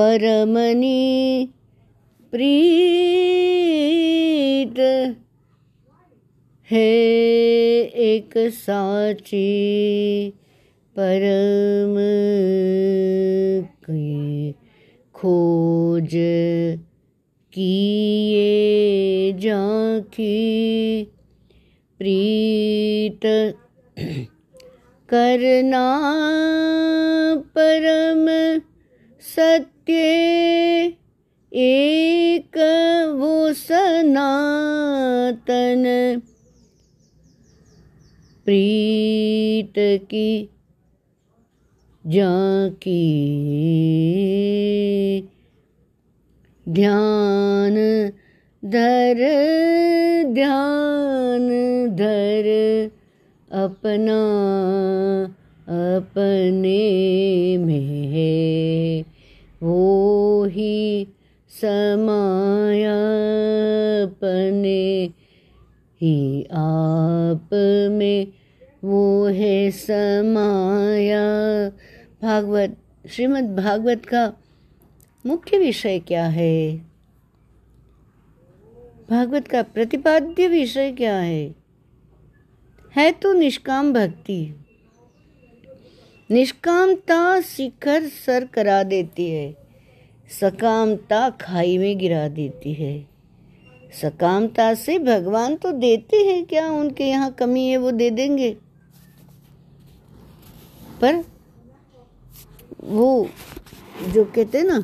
परमनी प्रीत है एक साची परम की खोज किए जाकी प्रीत करना परम सत्य एक वो सनातन प्रीत की जाकी ध्यान धर ध्यान धर अपना अपने में। वो ही समाया अपने ही आप में वो है समाया। भागवत, श्रीमद् भागवत का मुख्य विषय क्या है? भागवत का प्रतिपाद्य विषय क्या है? है तो निष्काम भक्ति। निष्कामता शिखर सर करा देती है, सकामता खाई में गिरा देती है। सकामता से भगवान तो देते हैं, क्या उनके यहाँ कमी है वो दे देंगे? पर वो जो कहते ना,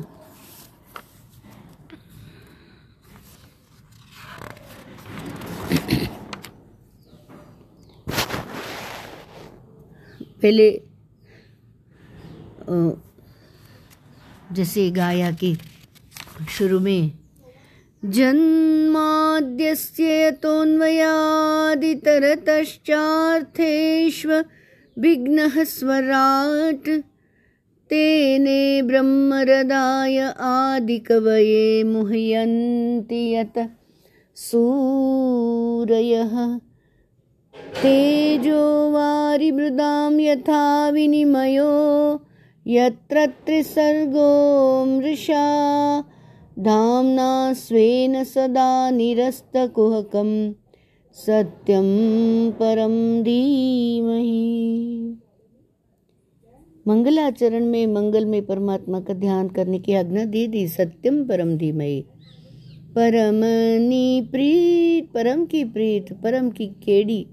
पहले जैसे गाया कि शुरू में, जन्माद्यस्य तोन्वयादितरतश्चार्थेष्व विघ्नः स्वराट्, तेने ब्रह्मरदाय आदिकवये मुह्यन्ति यत सूरयः। तेजो वारिमृदां यथा विनिमयो यत्र त्रिसर्गो मृषा। धाम्ना स्वेन सदा निरस्तकुहकं सत्यं परम धीमहि। मंगलाचरण में, मंगल में परमात्मा का ध्यान करने की आज्ञा दे दी। सत्यम परम धीमहि। परम नी प्रीत, परम की प्रीत, परम की केड़ी।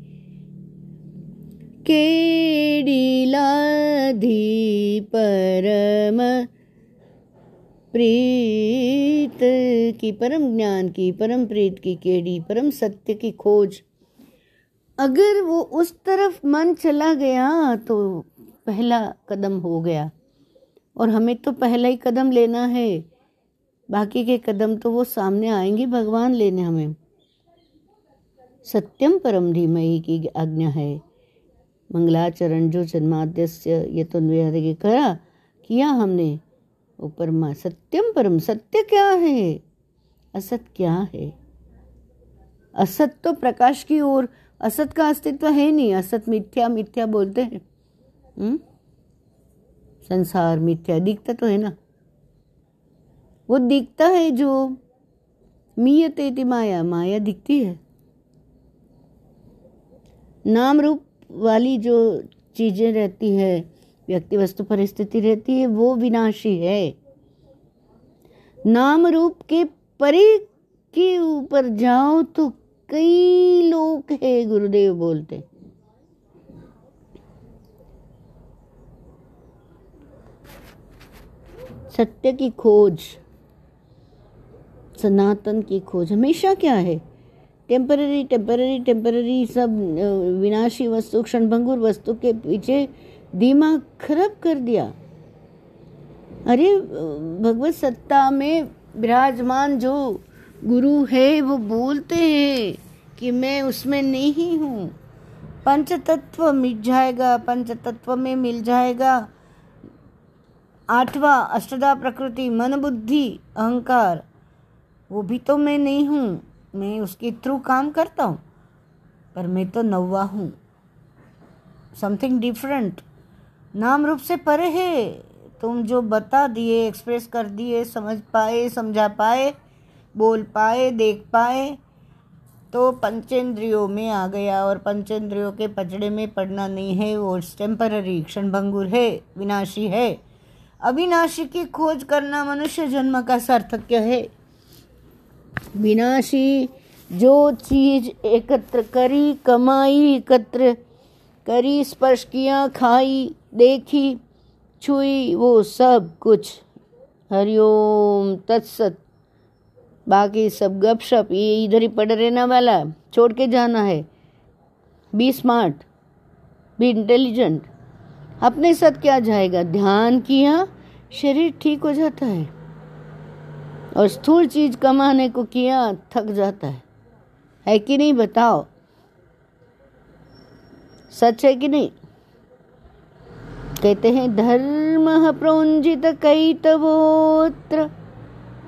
केडिलाधि परम प्रीत की, परम ज्ञान की, परम प्रीत की केड़ी, परम सत्य की खोज। अगर वो उस तरफ़ मन चला गया तो पहला कदम हो गया। और हमें तो पहला ही कदम लेना है। बाकी के कदम तो वो सामने आएँगे भगवान लेने हमें। सत्यम परम धीमयी की आज्ञा है। मंगलाचरण जो जन्माद्यस्य ये तो करा, किया हमने? वो परमा सत्यम परम, सत्य क्या है? असत क्या है? असत तो प्रकाश की ओर, असत का अस्तित्व है नहीं, असत मिथ्या मिथ्या बोलते हैं? हम्म? संसार मिथ्या, दिखता तो है ना? वो दिखता है जो मीयते माया माया दिखती है। नाम रूप वाली जो चीज़ें रहती है व्यक्ति वस्तु परिस्थिति रहती है, वो विनाशी है। नाम रूप के परे के ऊपर जाओ तो कई लोग है, गुरुदेव बोलते। सत्य की खोज, सनातन की खोज, हमेशा क्या है? टेम्पररी टेम्पररी टेम्पररी सब विनाशी वस्तु, क्षणभंगुर वस्तु के पीछे दिमाग खराब कर दिया। अरे भगवत सत्ता में विराजमान जो गुरु है, वो बोलते हैं कि मैं उसमें नहीं हूँ। पंच तत्व मिट जाएगा पंच तत्व में मिल जाएगा। आठवा, अष्टदा प्रकृति, मन बुद्धि, अहंकार, वो भी तो मैं नहीं हूँ। मैं उसके थ्रू काम करता हूँ, पर मैं तो नौवा हूँ। समथिंग डिफरेंट नाम रूप से परे है। तुम जो बता दिए एक्सप्रेस कर दिए, समझ पाए, समझा पाए, बोल पाए, देख पाए तो पंचेंद्रियों में आ गया और पंचेंद्रियों के पचड़े में पड़ना नहीं है। वो टेम्पररी क्षणभंगुर है, विनाशी है। अविनाशी की खोज करना मनुष्य जन्म का सार्थक्य है। विनाशी, जो चीज़ एकत्र करी, कमाई एकत्र करी, स्पर्श किया, खाई, देखी, छुई, वो सब कुछ। हरिओम, तत्सत। बाकी सब गपशप, ये इधर ही पड़ रहने वाला। छोड़ के जाना है। बी स्मार्ट बी इंटेलिजेंट अपने साथ क्या जाएगा? ध्यान किया, शरीर ठीक हो जाता है। और स्थूल चीज़ कमाने को किया, थक जाता है। है कि नहीं बताओ? सच है कि नहीं? कहते हैं, धर्म प्रोंजित कैतवोत्र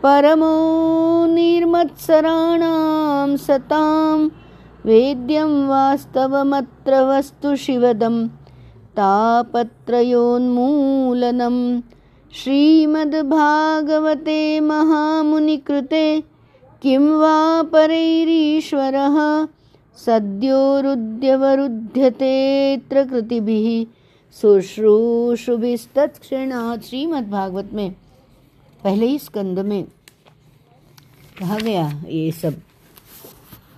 परमो निर्मत्सराणां सतां, वेद्यं वास्तवमत्र वस्तु शिवदं, तापत्रयोन्मूलनं श्रीमद्भागवते महामुनिकृते किं वा परैरीश्वरः? सद्योरुद्यवरुध्यतेऽत्र कृतिभिः शुश्रूषुभिस्तत्क्षणात् श्रीमद्भागवत में, पहले ही स्कंद में कहा गया ये सब।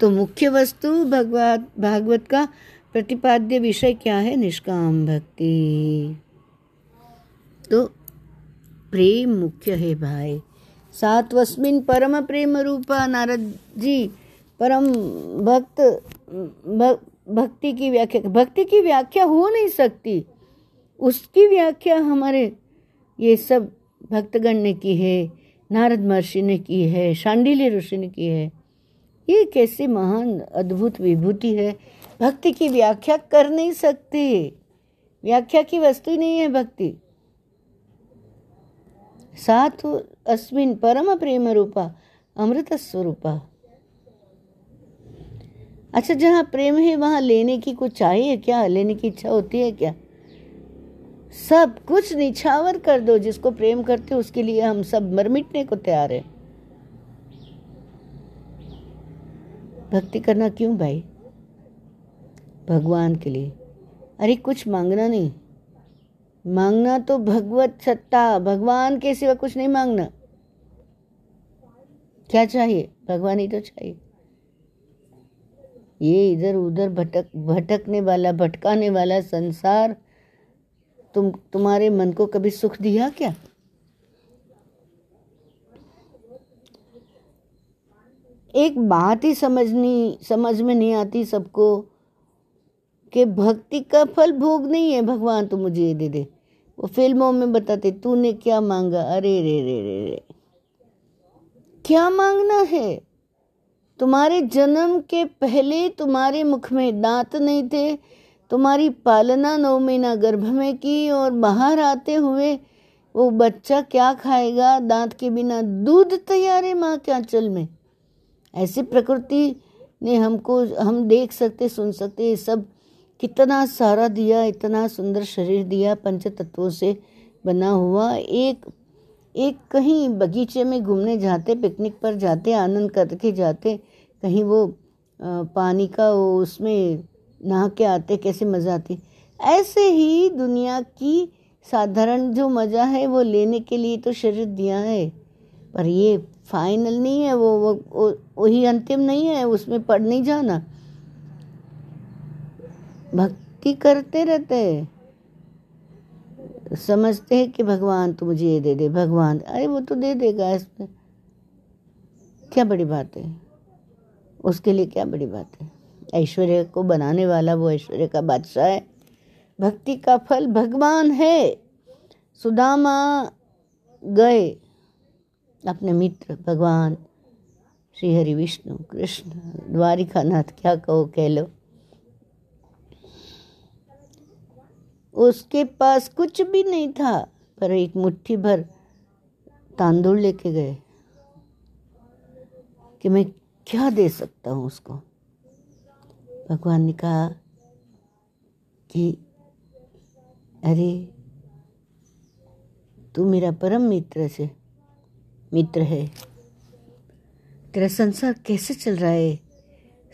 तो मुख्य वस्तु भगवत भागवत का प्रतिपाद्य विषय क्या है? निष्काम भक्ति। तो प्रेम मुख्य है भाई। सातवस्मिन परम प्रेम रूपा नारद जी, परम भक्त भक्ति की व्याख्या। भक्ति की व्याख्या हो नहीं सकती। उसकी व्याख्या हमारे ये सब भक्तगण ने की है, नारद महर्षि ने की है, शांडिल्य ऋषि ने की है। ये कैसी महान, अद्भुत विभूति है। भक्ति की व्याख्या कर नहीं सकते। व्याख्या की वस्तु नहीं है भक्ति। साथ अस्मिन परम प्रेम रूपा अमृत स्वरूपा अच्छा जहाँ प्रेम है, वहाँ लेने की कुछ चाहिए क्या? लेने की इच्छा होती है क्या? सब कुछ निछावर कर दो, जिसको प्रेम करते हो, उसके लिए हम सब मरमिटने को तैयार है। भक्ति करना क्यों भाई? भगवान के लिए। अरे, कुछ मांगना नहीं। मांगना तो भगवत सत्ता, भगवान के सिवा कुछ नहीं मांगना। क्या चाहिए? भगवान ही तो चाहिए। ये इधर उधर भटक, भटकने वाला, भटकाने वाला संसार, तुम, तुम्हारे मन को कभी सुख दिया क्या? एक बात ही समझनी, समझ में नहीं आती सबको। कि भक्ति का फल भोग नहीं है, भगवान तो मुझे ये दे दे। वो फ़िल्मों में बताते, तूने क्या मांगा? अरे, रे रे रे रे। क्या मांगना है? तुम्हारे जन्म के पहले तुम्हारे मुख में दांत नहीं थे, तुम्हारी पालना नौ महीना गर्भ में की और बाहर आते हुए वो बच्चा क्या खाएगा? दांत के बिना दूध तैयार है माँ के आंचल में? ऐसी प्रकृति ने हमको, हम देख सकते, सुन सकते, ये सब कितना सारा दिया, इतना सुंदर शरीर दिया पंच तत्वों से बना हुआ। एक एक कहीं बगीचे में घूमने जाते, पिकनिक पर जाते, आनंद करके जाते, कहीं वो पानी का वो उसमें नहा के आते, कैसे मज़ा आती। ऐसे ही दुनिया की साधारण जो मज़ा है, वो लेने के लिए तो शरीर दिया है। पर ये फाइनल नहीं है वो वो, वही अंतिम नहीं है, उसमें पढ़ नहीं जाना। भक्ति करते रहते हैं। समझते हैं कि भगवान तो मुझे ये दे दे, भगवान, अरे वो तो दे देगा इसमें। क्या बड़ी बात है? उसके लिए क्या बड़ी बात है? ऐश्वर्य को बनाने वाला वो ऐश्वर्य का बादशाह है। भक्ति का फल भगवान है। सुदामा गए अपने मित्र, भगवान, श्री हरि विष्णु, कृष्ण द्वारिका नाथ क्या कहो कह लो। उसके पास कुछ भी नहीं था, पर एक मुट्ठी भर तांदुल लेके गए कि मैं क्या दे सकता हूँ उसको। भगवान ने कहा कि, अरे, तू मेरा परम मित्र से, मित्र है। तेरा संसार कैसे चल रहा है?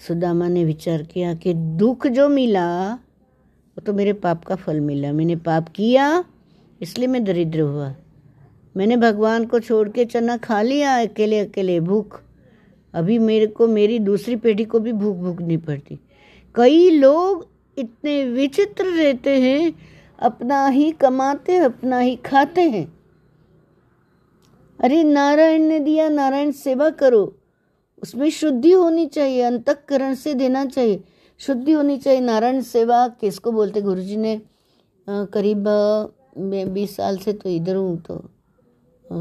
सुदामा ने विचार किया कि दुख जो मिला वो तो मेरे पाप का फल मिला। मैंने पाप किया, इसलिए मैं दरिद्र हुआ। मैंने भगवान को छोड़ के चना खा लिया, अकेले अकेले, भूख। अभी मेरे को, मेरी दूसरी पीढ़ी को भी भूख भूख नहीं पड़ती। कई लोग इतने विचित्र रहते हैं, अपना ही कमाते, अपना ही खाते हैं। अरे नारायण ने दिया, नारायण सेवा करो। उसमें शुद्धि होनी चाहिए, अंतकरण से देना चाहिए। शुद्धि होनी चाहिए। नारायण सेवा किसको बोलते गुरु जी ने करीब बीस साल से तो इधर हूँ तो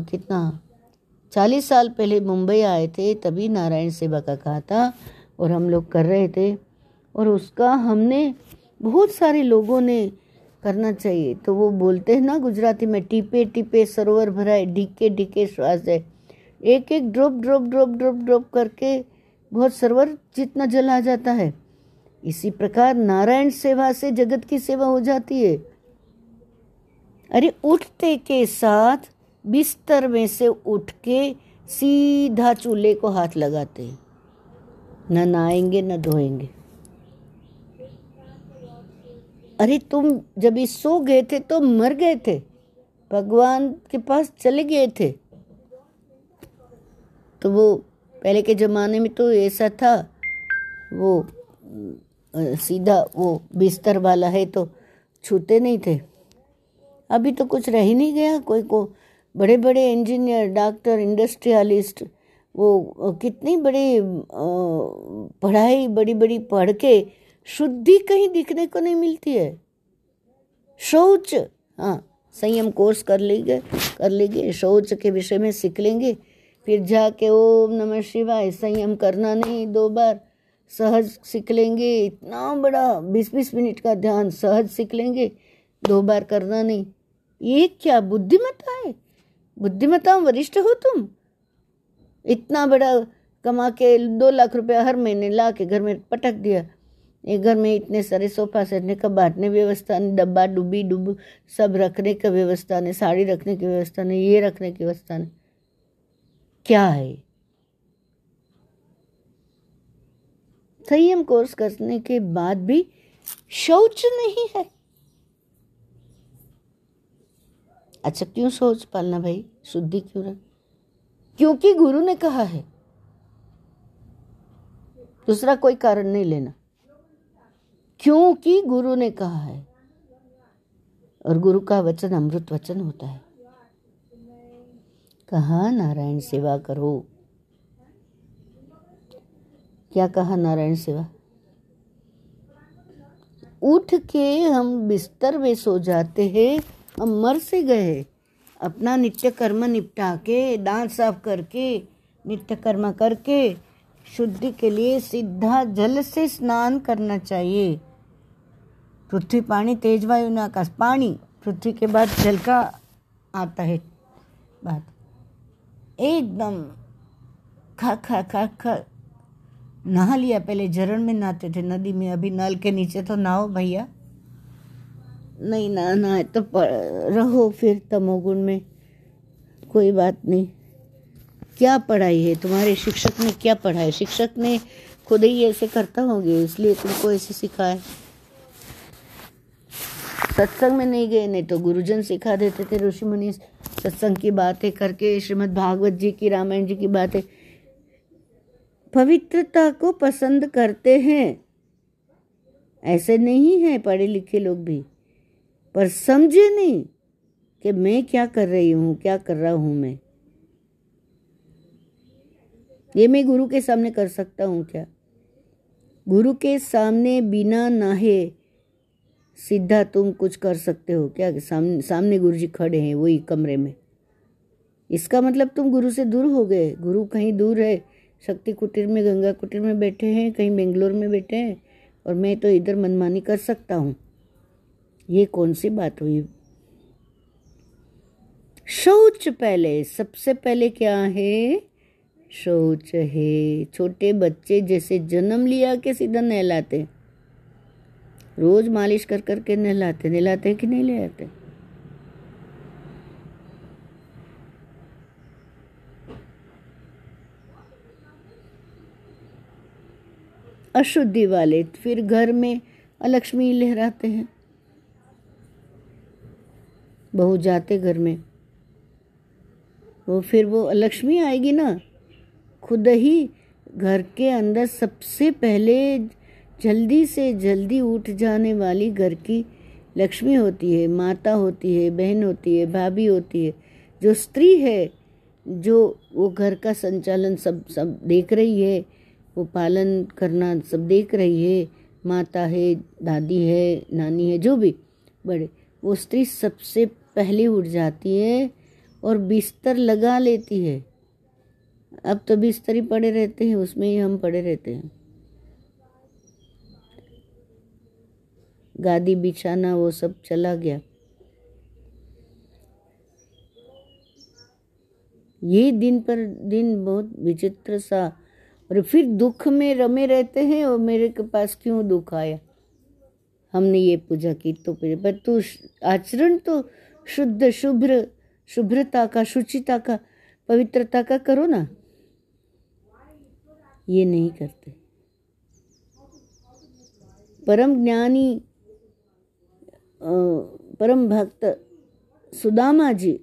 कितना? चालीस साल पहले मुंबई आए थे, तभी नारायण सेवा का कहा था और हम लोग कर रहे थे। और उसका हमने, बहुत सारे लोगों ने करना चाहिए। तो वो बोलते हैं ना गुजराती में, टीपे टीपे, सरोवर भराए डीके डीके श्वास है। एक एक drop drop drop drop drop करके बहुत सरोवर जितना जल आ जाता है इसी प्रकार नारायण सेवा से जगत की सेवा हो जाती है। अरे उठते के साथ बिस्तर में से उठ के सीधा चूल्हे को हाथ लगाते न नहाएँगे, न धोएँगे। अरे तुम जब इस सो गए थे तो मर गए थे। भगवान के पास चले गए थे। तो वो पहले के ज़माने में तो ऐसा था। वो सीधा वो बिस्तर वाला है तो छूते नहीं थे। अभी तो कुछ रह ही नहीं गया। कोई को बड़े बड़े इंजीनियर, डॉक्टर, इंडस्ट्रियलिस्ट, वो कितनी बड़ी पढ़ाई बड़ी बड़ी पढ़ के शुद्धि कहीं दिखने को नहीं मिलती है। शौच हाँ संयम कोर्स कर लेंगे कर लेंगे शौच के विषय में सीख लेंगे, फिर जाके ओम नमः शिवाय, संयम करना नहीं, दो बार। सहज सीख लेंगे। इतना बड़ा बीस बीस मिनट का ध्यान सहज सीख लेंगे। दो बार करना नहीं। ये क्या बुद्धिमत्ता है? बुद्धिमत्ता वरिष्ठ हो तुम? इतना बड़ा कमा के दो लाख रुपया हर महीने ला के घर में पटक दिया। ये घर में इतने सारे सोफा सेटने का बांटने व्यवस्था ने, डब्बा, डुब्बी डुब सब रखने का व्यवस्था ने, साड़ी रखने की व्यवस्था ने, ये रखने की व्यवस्था ने। क्या है? संयम कोर्स करने के बाद भी शौच नहीं है। अच्छा क्यों सोच पालना भाई? शुद्धि क्यों रह क्योंकि गुरु ने कहा है। दूसरा कोई कारण नहीं लेना। क्योंकि गुरु ने कहा है। और गुरु का वचन, अमृत वचन होता है। कहा, नारायण सेवा करो। क्या कहा नारायण सेवा? उठ के हम बिस्तर में सो जाते हैं, हम मर से गए। अपना नित्य कर्म निपटा के, दांत साफ़ करके, नित्य कर्म करके, शुद्धि के लिए सीधा जल से स्नान करना चाहिए। पृथ्वी पानी तेज वायु न आकाश, पानी। पृथ्वी के बाद जल का आता है। बात। एकदम खा खा खा खा नहा लिया, पहले झरण में नहाते थे, नदी में। अभी नल के नीचे तो नहाओ भैया। नहीं नहाना है तो रहो फिर तमोगुण में। कोई बात नहीं। क्या पढ़ाई है? तुम्हारे शिक्षक ने क्या पढ़ाया? शिक्षक ने खुद ही ऐसे करता होंगे, इसलिए तुमको ऐसे सिखाए सत्संग में नहीं गए, नहीं तो गुरुजन सिखा देते थे ऋषि मुनि सत्संग की बातें करके श्रीमद् भागवत जी की, रामायण जी की बातें पवित्रता को पसंद करते हैं। ऐसे नहीं है पढ़े लिखे लोग भी। पर समझे नहीं कि मैं क्या कर रही हूँ, क्या कर रहा हूँ मैं। ये मैं गुरु के सामने कर सकता हूँ क्या? गुरु के सामने बिना नाहे सीधा तुम कुछ कर सकते हो क्या? सामने सामने गुरु जी खड़े हैं, वही कमरे में। इसका मतलब तुम गुरु से दूर हो गए। गुरु कहीं दूर है शक्ति कुटीर में, गंगा कुटीर में बैठे हैं, कहीं बेंगलोर में बैठे हैं, और मैं तो इधर मनमानी कर सकता हूँ। ये कौन सी बात हुई? शौच पहले, सबसे पहले क्या है? शौच है। छोटे बच्चे जैसे जन्म लिया के सीधा नहलाते। रोज मालिश कर कर के नहलाते। नहलाते कि नहीं ले नहलाते? अशुद्धि वाले फिर घर में अलक्ष्मी लहराते हैं। बहू जाते घर में। वो फिर वो लक्ष्मी आएगी ना, खुद ही घर के अंदर सबसे पहले जल्दी से जल्दी उठ जाने वाली घर की लक्ष्मी होती है, माता होती है, बहन होती है, भाभी होती है। जो स्त्री है, जो वो घर का संचालन सब सब देख रही है वो पालन करना सब देख रही है, माता है, दादी है, नानी है, जो भी बड़े, वो स्त्री सबसे पहले उठ जाती है और बिस्तर लगा लेती है। अब तो बिस्तर ही पड़े रहते हैं, उसमें ही हम पड़े रहते हैं। गादी बिछाना, वो सब चला गया। ये दिन पर दिन बहुत विचित्र सा और फिर दुख में रमे रहते हैं और मेरे के पास क्यों दुख आया? हमने ये पूजा की तो पर तू आचरण तो शुद्ध, शुभ्र, शुभ्रता का, शुचिता का, पवित्रता का करो ना। ये नहीं करते। परम ज्ञानी परम भक्त सुदामा जी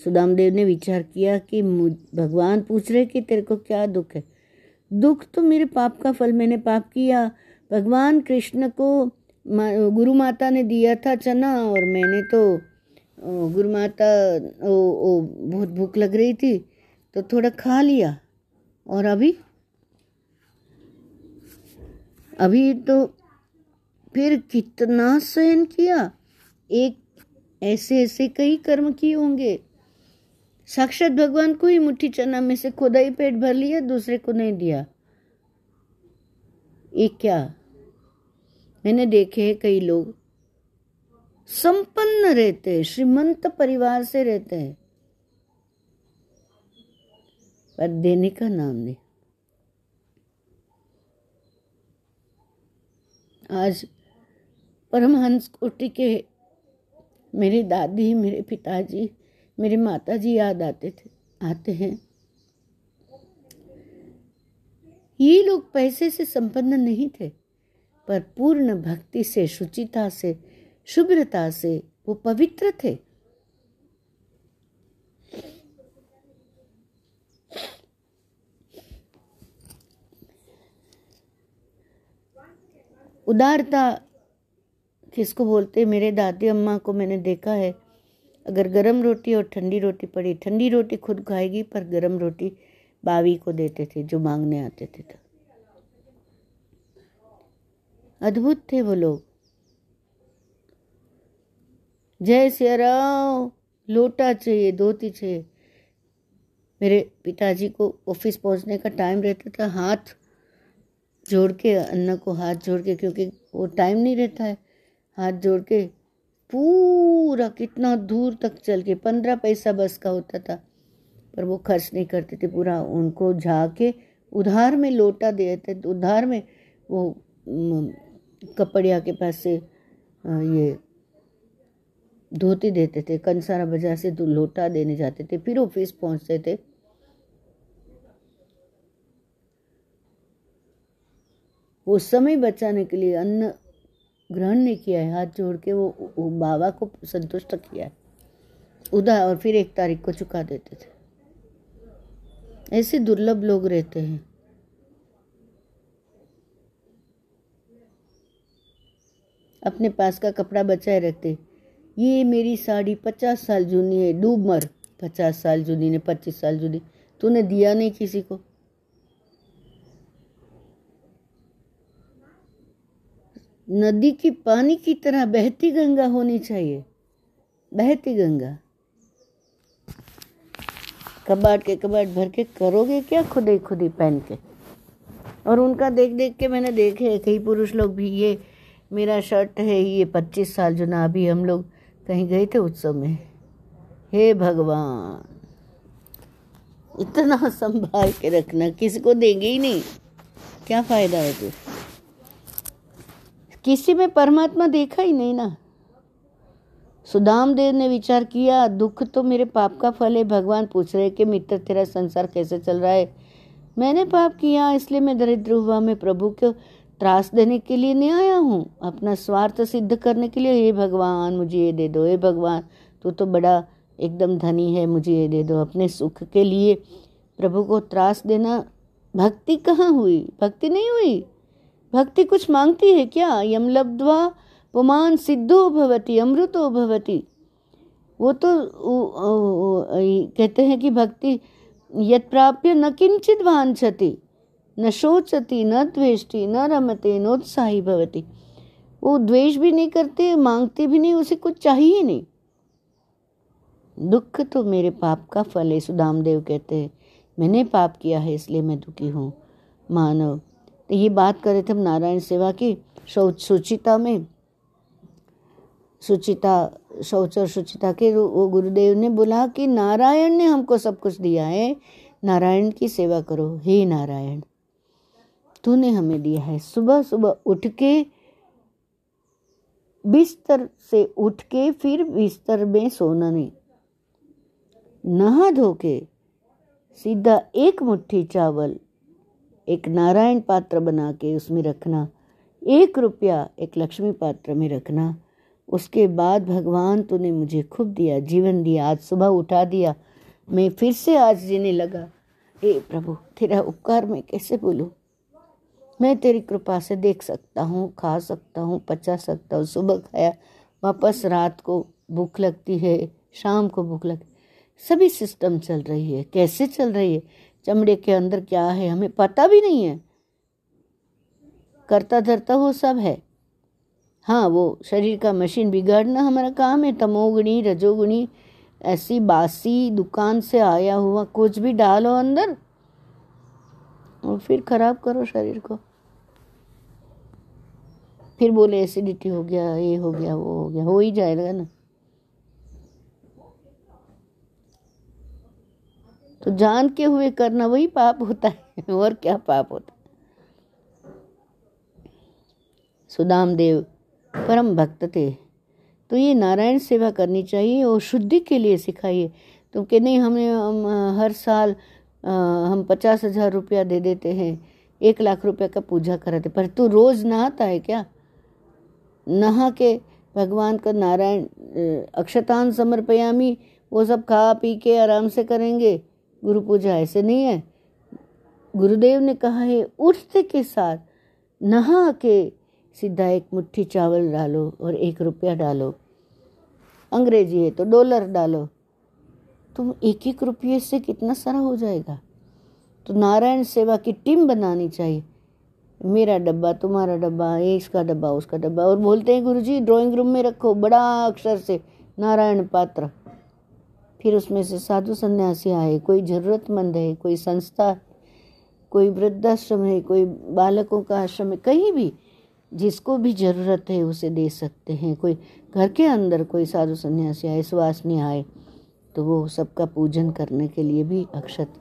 सुदाम देव ने विचार किया कि भगवान पूछ रहे कि तेरे को क्या दुख है? दुख तो मेरे पाप का फल मैंने पाप किया। भगवान कृष्ण को गुरु माता ने दिया था चना और मैंने तो गुरु माता ओ, ओ बहुत भूख लग रही थी तो थोड़ा खा लिया। और अभी? अभी तो फिर कितना सहन किया? एक ऐसे ऐसे कई कर्म किए होंगे। साक्षात भगवान को ही मुट्ठी चना में से खुदा ही पेट भर लिया, दूसरे को नहीं दिया। ये क्या? मैंने देखे है कई लोग संपन्न रहते हैं, श्रीमंत परिवार से रहते हैं, पर देने का नाम नहीं। आज परमहंस कोटि के मेरी दादी, मेरे पिताजी मेरे माता जी याद आते थे, आते हैं। ये लोग पैसे से संपन्न नहीं थे, पर पूर्ण भक्ति से, शुचिता से, शुभ्रता से वो पवित्र थे। उदारता किसको बोलते मेरे दादी अम्मा को मैंने देखा है। अगर गरम रोटी और ठंडी रोटी पड़ी, ठंडी रोटी खुद खाएगी, पर गरम रोटी बावी को देते थे, जो मांगने आते थे तो। अद्भुत थे वो लोग। जय सियाराव लोटा चाहिए, धोती चाहिए। मेरे पिताजी को ऑफ़िस पहुँचने का टाइम रहता था, हाथ जोड़ के, अन्ना को हाथ जोड़ के, क्योंकि वो टाइम नहीं रहता है। हाथ जोड़ के पूरा कितना दूर तक चल के, पंद्रह पैसा बस का होता था। पर वो खर्च नहीं करते थे पूरा, उनको झाके उधार में लोटा देते थे। उधार में वो कपड़िया के पास से ये धोती देते थे, कंसारा बाज़ार से लोटा देने जाते थे, फिर ऑफ़िस पहुँचते थे। वो समय बचाने के लिए अन्न ग्रहण नहीं किया है हाथ जोड़ के वो, वो बाबा को संतुष्ट किया है। उदा और फिर एक तारीख को चुका देते थे। ऐसे दुर्लभ लोग रहते हैं। अपने पास का कपड़ा बचाए रखते ये मेरी साड़ी पचास साल जूनी है डूब मर। पचास साल जूनी ने पच्चीस साल जूनी। तूने दिया नहीं किसी को। नदी की पानी की तरह बहती गंगा होनी चाहिए। बहती गंगा। कबाट के कबाट भर के करोगे क्या खुद ही खुद ही पहन के? और उनका देख देख के मैंने देखे, कई पुरुष लोग भी, ये मेरा शर्ट है, ये पच्चीस साल जो ना अभी हम लोग कहीं गए थे उत्सव में। हे भगवान, इतना संभाल के रखना किसी को देंगे ही नहीं। क्या फ़ायदा है तुझे किसी में परमात्मा देखा ही नहीं ना। सुदाम देव ने विचार किया, दुख तो मेरे पाप का फल है। भगवान पूछ रहे कि, मित्र, तेरा संसार कैसे चल रहा है? मैंने पाप किया, इसलिए मैं दरिद्र हुआ। मैं प्रभु को त्रास देने के लिए नहीं आया हूँ। अपना स्वार्थ सिद्ध करने के लिए, हे भगवान, मुझे ये दे दो। हे भगवान, तू तो बड़ा एकदम धनी है, मुझे ये दे दो। अपने सुख के लिए प्रभु को त्रास देना, भक्ति कहाँ हुई? भक्ति नहीं हुई? भक्ति कुछ मांगती है क्या? यम लब्ध्वा पुमान सिद्धो भवती, अमृतो भवती। वो तो कहते हैं कि भक्ति यद प्राप्य न किंचित वांछति न शोचती, न द्वेष्टि, न रमते, नोत्साही भवती। वो द्वेष भी नहीं करते, मांगते भी नहीं, उसे कुछ चाहिए नहीं। दुख तो मेरे पाप का फल है सुदाम देव कहते हैं। मैंने पाप किया है, इसलिए मैं दुखी हूँ। मानव तो ये बात करे थे हम नारायण सेवा की शौच सुचिता में। सुचिता, शौच और सुचिता के वो गुरुदेव ने बोला कि नारायण ने हमको सब कुछ दिया है, नारायण की सेवा करो, हे नारायण। तूने हमें दिया है। सुबह सुबह उठ के बिस्तर से उठ के फिर बिस्तर में सोना नहीं। नहा धो के सीधा एक मुट्ठी चावल एक नारायण पात्र बना के उसमें रखना, एक रुपया एक लक्ष्मी पात्र में रखना, उसके बाद भगवान तूने मुझे खूब दिया, जीवन दिया, आज सुबह उठा दिया, मैं फिर से आज जीने लगा। हे प्रभु, तेरा उपकार मैं कैसे बोलूँ? मैं तेरी कृपा से देख सकता हूँ, खा सकता हूँ, पचा सकता हूँ, सुबह खाया, वापस रात को भूख लगती है, शाम को भूख लगती सभी सिस्टम चल रही है, कैसे चल रही है? चमड़े के अंदर क्या है हमें पता भी नहीं है। करता धरता वो सब है। हाँ वो शरीर का मशीन बिगाड़ना हमारा काम है। तमोगुणी, रजोगुणी, ऐसी बासी दुकान से आया हुआ कुछ भी डालो अंदर और फिर खराब करो शरीर को। फिर बोले एसिडिटी हो गया, ये हो गया, वो हो गया, हो ही जाएगा ना। तो जान के हुए करना वही पाप होता है, और क्या पाप होता है? सुदाम देव परम भक्त थे। तो ये नारायण सेवा करनी चाहिए और शुद्धि के लिए सिखाइए। तो कि नहीं, हमें, हम, हर साल हम पचास हज़ार रुपया दे देते हैं, एक लाख रुपया का पूजा कराते। पर तू रोज नहाता है क्या? नहा के भगवान का नारायण अक्षतान समर्पयामी, वो सब खा पी के आराम से करेंगे। गुरु पूजा ऐसे नहीं है। गुरुदेव ने कहा है उठते के साथ, नहा के सीधा एक मुट्ठी चावल डालो और एक रुपया डालो। अंग्रेज़ी है तो डॉलर डालो। तुम एक एक रुपये से कितना सारा हो जाएगा? तो नारायण सेवा की टीम बनानी चाहिए। मेरा डब्बा, तुम्हारा डब्बा इसका डब्बा, उसका डब्बा। और बोलते हैं, गुरुजी ड्राइंग रूम में रखो, बड़ा अक्षर से, नारायण पात्र। फिर उसमें से साधु संन्यासी आए। कोई ज़रूरतमंद है, कोई संस्था कोई वृद्धाश्रम है, कोई बालकों का आश्रम है, कहीं भी जिसको भी ज़रूरत है उसे दे सकते हैं। कोई घर के अंदर कोई साधु संन्यासी आए, सुवासनी आए तो वो सबका पूजन करने के लिए भी अक्षत।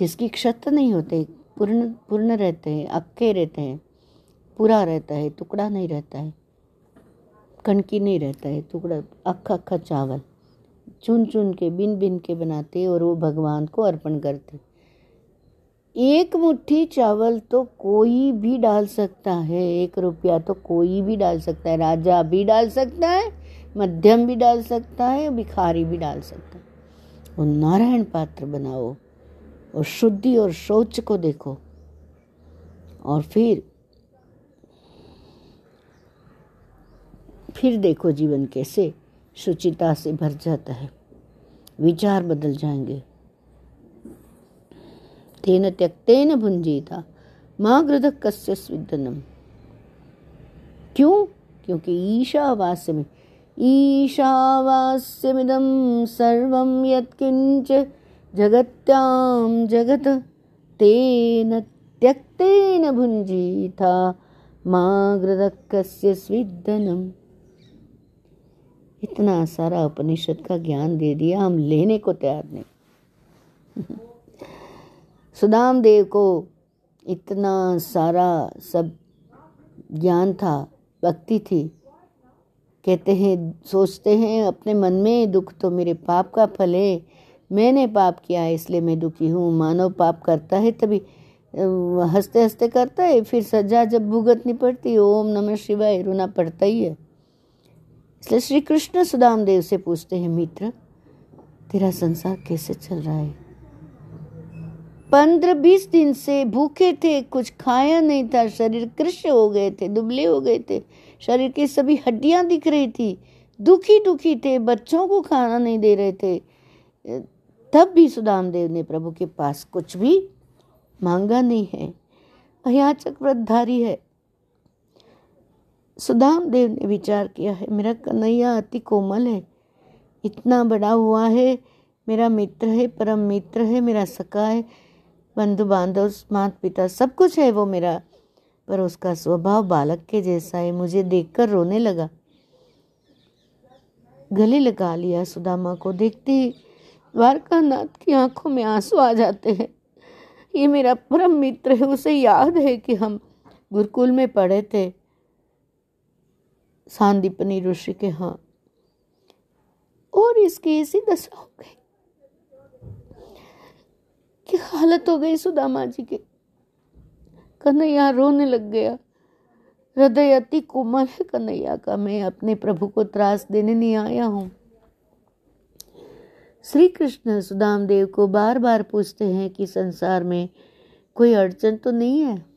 जिसकी क्षत नहीं होते, पूर्ण पूर्ण रहते हैं, अक्के रहते हैं, पूरा रहता है, टुकड़ा नहीं रहता है, कणकी नहीं रहता है, टुकड़ा अक्खा अक्खा चावल। चुन चुन के बिन बिन के बनाते और वो भगवान को अर्पण करते। एक मुट्ठी चावल तो कोई भी डाल सकता है, एक रुपया तो कोई भी डाल सकता है, राजा भी डाल सकता है, मध्यम भी डाल सकता है, भिखारी भी डाल सकता है। और नारायण पात्र बनाओ और शुद्धि और शौच को देखो। और फिर फिर देखो जीवन कैसे। शुचिता से भर जाता है। विचार बदल जाएँगे। तेन त्यक्तेन भुंजीता माँ गृधक कस्य स्विदनम? क्यों? क्योंकि ईशावास्य में ईशावास्यमिदं सर्वं यत्किञ्च जगत्यां जगत। तेन त्यक्तेन भुञ्जीथा माँ गृधकस्य स्विदनम? इतना सारा उपनिषद का ज्ञान दे दिया, हम लेने को तैयार नहीं। सुदाम देव को इतना सारा सब ज्ञान था, भक्ति थी। कहते हैं, सोचते हैं, अपने मन में दुख तो मेरे पाप का फल है, मैंने पाप किया है इसलिए मैं दुखी हूँ। मानव पाप करता है तभी हँसते हँसते करता है, फिर सजा जब भुगतनी पड़ती, ओम नमः शिवाय, रोना पड़ता ही है। इसलिए श्री कृष्ण सुदाम देव से पूछते हैं, मित्र, तेरा संसार कैसे चल रहा है? पंद्रह बीस दिन से भूखे थे, कुछ खाया नहीं था, शरीर कृष्ण हो गए थे, दुबले हो गए थे, शरीर की सभी हड्डियाँ दिख रही थी, दुखी दुखी थे, बच्चों को खाना नहीं दे रहे थे। तब भी सुदाम देव ने प्रभु के पास कुछ भी मांगा नहीं है। अयाचक व्रतधारी है सुदाम देव ने विचार किया, है मेरा कन्हैया, अति कोमल है। इतना बड़ा हुआ है, मेरा मित्र है, परम मित्र है, मेरा सका है बंधु बांधव माता पिता सब कुछ है वो मेरा। पर उसका स्वभाव बालक के जैसा है, मुझे देखकर रोने लगा। गले लगा लिया सुदामा को, देखते ही द्वारका नाथ की आँखों में आँसू आ जाते हैं। ये मेरा परम मित्र है, उसे याद है कि हम गुरुकुल में पढ़े थे। सांदीपनी ऋषि के हाँ। और इसकी ऐसी दशा हो। गई कि हालत हो गई सुदामा जी की। कन्हैया रोने लग गया। हृदय अति कोमल है कन्हैया का। मैं अपने प्रभु को त्रास देने नहीं आया हूँ। श्री कृष्ण सुदाम देव को बार बार पूछते हैं कि संसार में कोई अड़चन तो नहीं है?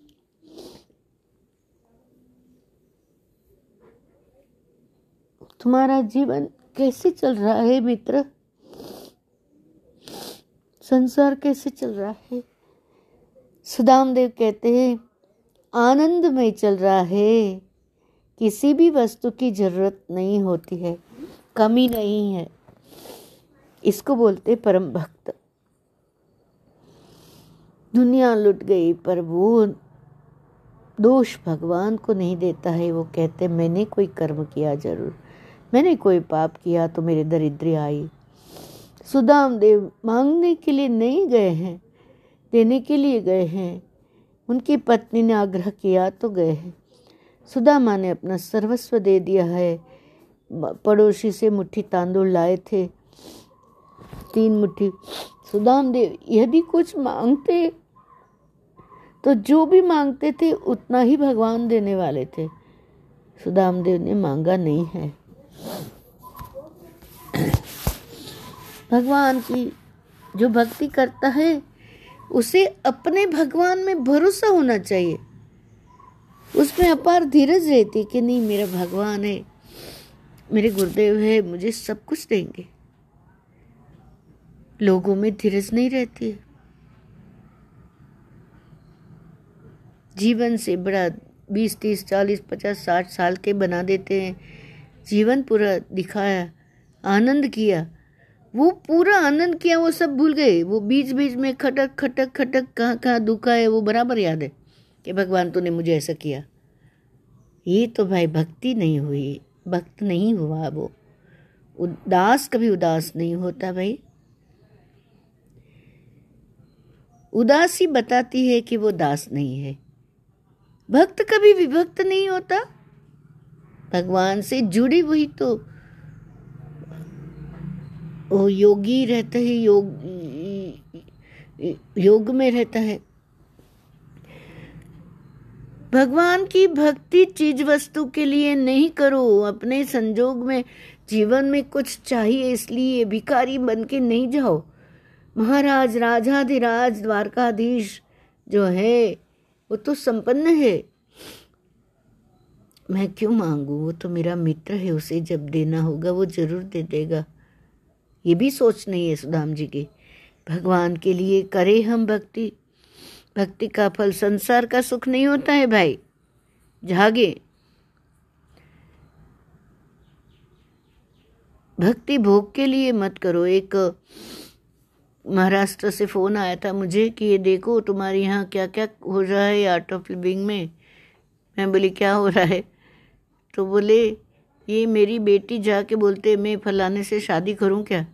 तुम्हारा जीवन कैसे चल रहा है मित्र? संसार कैसे चल रहा है? सुदाम देव कहते हैं आनंद में चल रहा है। किसी भी वस्तु की ज़रूरत नहीं होती है, कमी नहीं है। इसको बोलते परम भक्त। दुनिया लुट गई पर वो दोष भगवान को नहीं देता है। वो कहते मैंने कोई कर्म किया ज़रूर। मैंने कोई पाप किया तो मेरे दरिद्री आई। सुदाम देव मांगने के लिए नहीं गए हैं, देने के लिए गए हैं। उनकी पत्नी ने आग्रह किया तो गए हैं। सुदामा ने अपना सर्वस्व दे दिया है। पड़ोसी से मुट्ठी तांदुल लाए थे। तीन मुट्ठी। सुदाम देव यदि कुछ मांगते? तो जो भी मांगते थे, उतना ही भगवान देने वाले थे। सुदाम देव ने मांगा नहीं है। भगवान की जो भक्ति करता है, उसे अपने भगवान में भरोसा होना चाहिए। उसमें अपार धीरज रहती कि नहीं, मेरा भगवान है, मेरे गुरुदेव है, मुझे सब कुछ देंगे। लोगों में धीरज नहीं रहती है। जीवन से बड़ा बीस, तीस, चालीस, पचास, साठ साल के बना देते हैं। जीवन पूरा दिखाया, आनंद किया। वो पूरा आनंद किया, वो सब भूल गए। वो बीच बीच में खटक खटक खटक, कहाँ कहाँ दुखा है वो बराबर याद है कि भगवान तूने मुझे ऐसा किया। ये तो भाई भक्ति नहीं हुई, भक्त नहीं हुआ वो। उदास, कभी उदास नहीं होता भाई। उदासी बताती है कि वो दास नहीं है। भक्त कभी विभक्त नहीं होता। भगवान से जुड़ी हुई तो वो योगी रहता है, योग योग में रहता है। भगवान की भक्ति चीज़ वस्तु के लिए नहीं करो, अपने संजोग में, जीवन में कुछ चाहिए, इसलिए भिखारी बन के नहीं जाओ। महाराज, राजाधिराज, द्वारकाधीश जो है, वो तो संपन्न है। मैं क्यों मांगू? वो तो मेरा मित्र है, उसे जब देना होगा वो ज़रूर दे देगा। ये भी सोच नहीं है सुदाम जी की। भगवान के लिए करें हम भक्ति। भक्ति का फल संसार का सुख नहीं होता है भाई। जागे। भक्ति भोग के लिए मत करो। एक महाराष्ट्र से फ़ोन आया था मुझे कि ये देखो तुम्हारे यहाँ क्या क्या हो रहा है आर्ट ऑफ़ लिविंग में? मैं बोली, क्या हो रहा है? तो बोले, ये मेरी बेटी जाके बोलते, मैं फलाने से शादी करूँ क्या?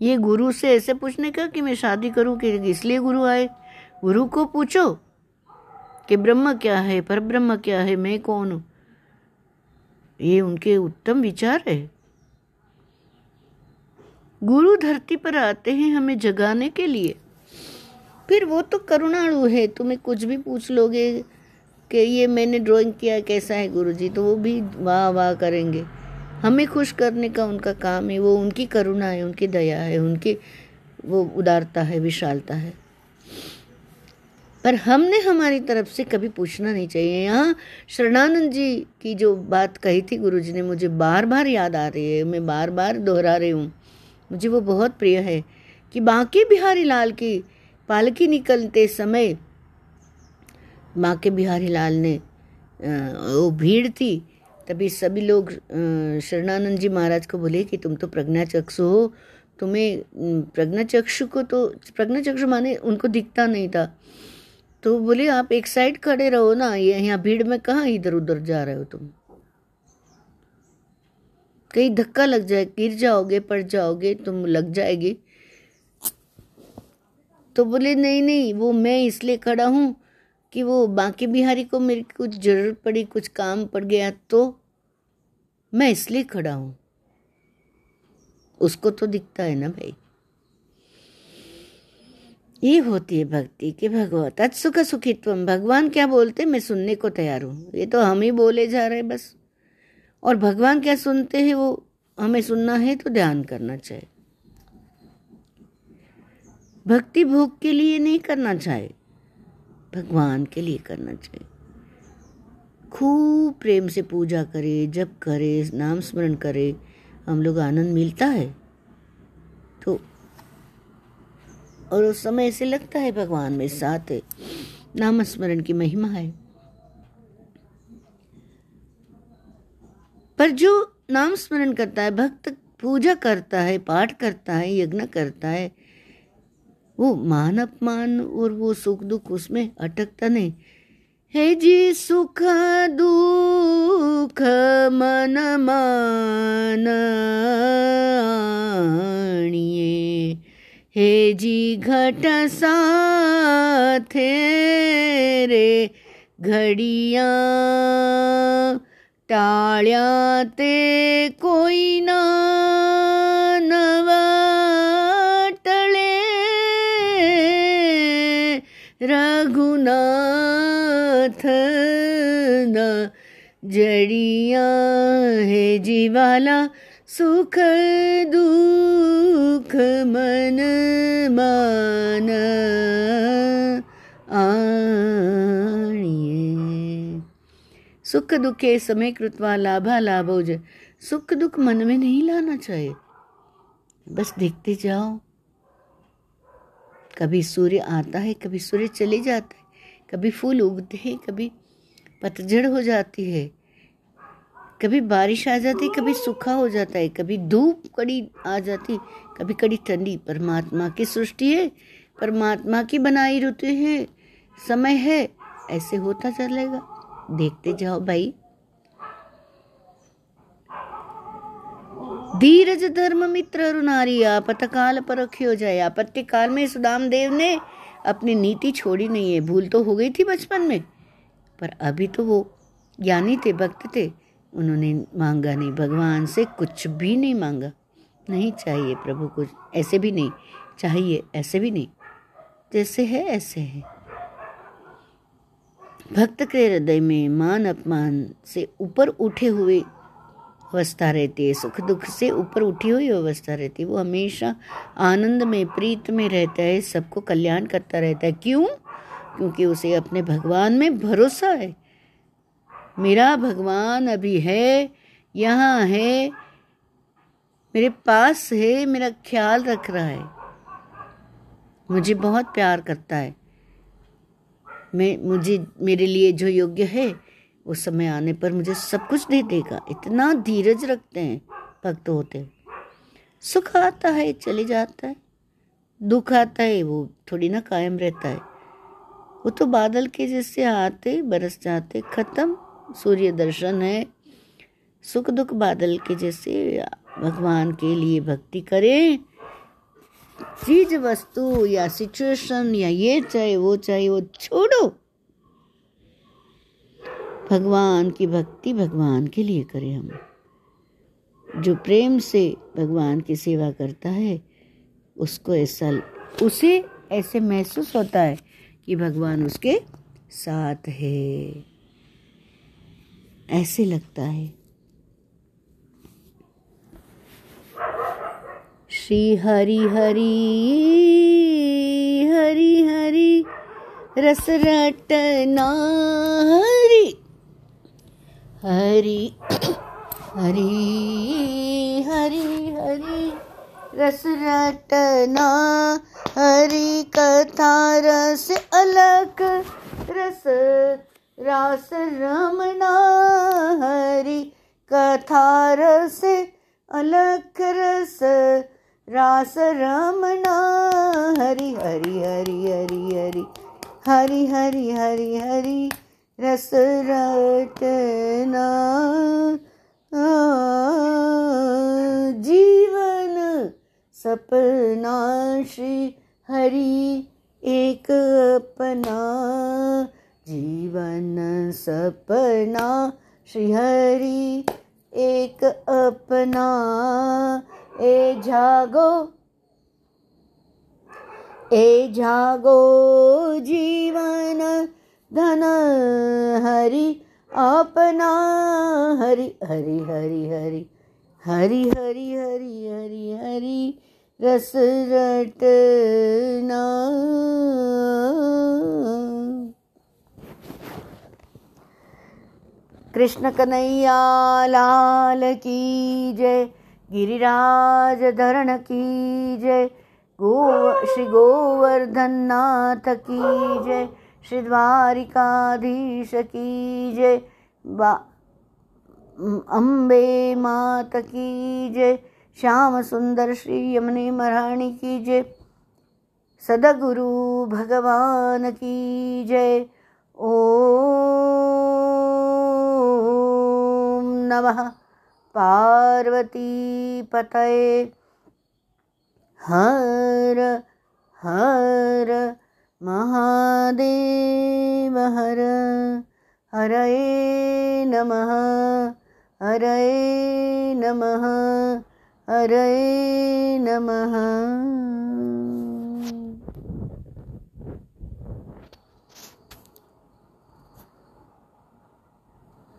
ये गुरु से ऐसे पूछने का कि मैं शादी करूँ कि इसलिए गुरु आए? गुरु को पूछो कि ब्रह्म क्या है पर ब्रह्म क्या है, मैं कौन हूँ? ये उनके उत्तम विचार है। गुरु धरती पर आते हैं हमें जगाने के लिए। फिर वो तो करुणाणु है, तुम्हें कुछ भी पूछ लोगे कि ये मैंने ड्राइंग किया, कैसा है गुरु जी तो वो भी वाह वाह करेंगे। हमें खुश करने का उनका काम है, वो उनकी करुणा है, उनकी दया है, उनकी वो उदारता है, विशालता है। पर हमने हमारी तरफ़ से कभी पूछना नहीं चाहिए। यहाँ शरणानंद जी की जो बात कही थी गुरु जी ने, मुझे बार बार याद आ रही है, मैं बार बार दोहरा रही हूँ। मुझे वो बहुत प्रिय है कि बाकी बिहारी लाल की पालकी निकलते समय माँ के बिहारी लाल ने वो भीड़ थी, तभी सभी लोग शरणानंद जी महाराज को बोले कि तुम तो प्रज्ञा चक्षु हो। तुम्हें प्रज्ञा चक्षु को तो प्रज्ञा चक्षु माने उनको दिखता नहीं था। तो बोले, आप एक साइड खड़े रहो ना, ये यहाँ भीड़ में कहाँ इधर उधर जा रहे हो तुम? कहीं धक्का लग जाए, गिर जाओगे, पड़ जाओगे, तुम लग जाएगी। तो बोले, नहीं नहीं, वो मैं इसलिए खड़ा हूँ कि वो बाकी बिहारी को मेरी कुछ ज़रूरत पड़ी, कुछ काम पड़ गया तो मैं इसलिए खड़ा हूँ। उसको तो दिखता है ना भाई। ये होती है भक्ति कि भगवत। सुख सुखित्व भगवान क्या बोलते? मैं सुनने को तैयार हूँ। ये तो हम ही बोले जा रहे बस। और भगवान क्या सुनते हैं? वो हमें सुनना है तो ध्यान करना चाहिए। भक्ति भोग के लिए नहीं करना चाहिए। भगवान के लिए करना चाहिए। खूब प्रेम से पूजा करे जब करे, नाम स्मरण करे, हम लोग आनंद मिलता है। तो और उस समय ऐसे लगता है भगवान में साथ है। नाम स्मरण की महिमा है। पर जो नाम स्मरण करता है, भक्त पूजा करता है, पाठ करता है, यज्ञ करता है वो मान अपमान और वो सुख दुख उसमें अटकता नहीं। हे जी, सुख दुख मन मानिए हे जी, घट साथे रे, घड़िया टाळ्या ते कोई ना रघुनाथ न जड़िया है जीवाला, सुख दुख मन मान आणिए। सुख दुखे समय कृतवा लाभा लाभोज सुख दुख मन में नहीं लाना चाहिए। बस देखते जाओ। कभी सूर्य आता है, कभी सूर्य चले जाता है। कभी फूल उगते हैं, कभी पतझड़ हो जाती है, कभी बारिश आ जाती कभी सूखा हो जाता है, कभी धूप कड़ी आ जाती कभी कड़ी ठंडी। परमात्मा की सृष्टि है, परमात्मा की बनाई ऋतु है, समय है, ऐसे होता चलेगा। देखते जाओ भाई। धीरज धर्म मित्र नारी आपत काल पर जाए। आपत्ति काल में सुदाम देव ने अपनी नीति छोड़ी नहीं है। भूल तो हो गई थी बचपन में। पर अभी तो वो ज्ञानी थे, भक्त थे। उन्होंने मांगा नहीं। भगवान से कुछ भी नहीं मांगा। नहीं चाहिए प्रभु कुछ ऐसे भी नहीं। चाहिए, ऐसे भी नहीं। जैसे है, ऐसे है। भक्त के हृदय में मान अपमान से ऊपर उठे हुए अवस्था रहती है, सुख दुख से ऊपर उठी हुई अवस्था रहती है। वो हमेशा आनंद में, प्रीत में रहता है, सबको कल्याण करता रहता है। क्यों? क्योंकि उसे अपने भगवान में भरोसा है। मेरा भगवान अभी है, यहाँ है, मेरे पास है, मेरा ख्याल रख रहा है। मुझे बहुत प्यार करता है। मैं, मुझे, मेरे लिए जो योग्य है उस समय आने पर मुझे सब कुछ दे देगा। इतना धीरज रखते हैं भक्त होते सुख आता है, चले जाता है। दुख आता है, वो थोड़ी ना कायम रहता है। वो तो बादल के जैसे आते, बरस जाते, खत्म। सूर्य दर्शन है। सुख दुख बादल के जैसे भगवान के लिए भक्ति करें। चीज़, वस्तु या सिचुएशन या ये, चाहे वो चाहे वो, छोड़ो। भगवान की भक्ति भगवान के लिए करें हम। जो प्रेम से भगवान की सेवा करता है, उसको ऐसा, उसे ऐसे महसूस होता है कि भगवान उसके साथ है। ऐसे लगता है। श्री हरि हरि हरि हरि, रस रटना हरि। हरि हरि हरि हरि रस रटना हरि कथा रस अलग रस रास रमना हरि कथा रस अलग रस रास रमना हरि हरि हरि हरि हरि हरि हरि हरि हरि रस रटना जीवन सपना श्री हरि एक अपना। जीवन सपना श्री हरि एक अपना। ए जागो ए जागो जीवन धन हरि अपना। हरि हरि हरि हरि हरि हरि हरि हरि हरि, रस रटना कृष्ण कन्हैया लाल की जय, गिरिराज धरण की जय, गो, श्री गोवर्धन नाथ की जय। श्री द्वारिकाधीश की जय। बा अम्बे मात की जय। श्याम सुंदर श्री यमुने महारानी की जय। सदगुरु भगवान की जय। ओम नमः पार्वती पतये। हर हर महादेव हर हरये नमः हरये नमः हरये नमः।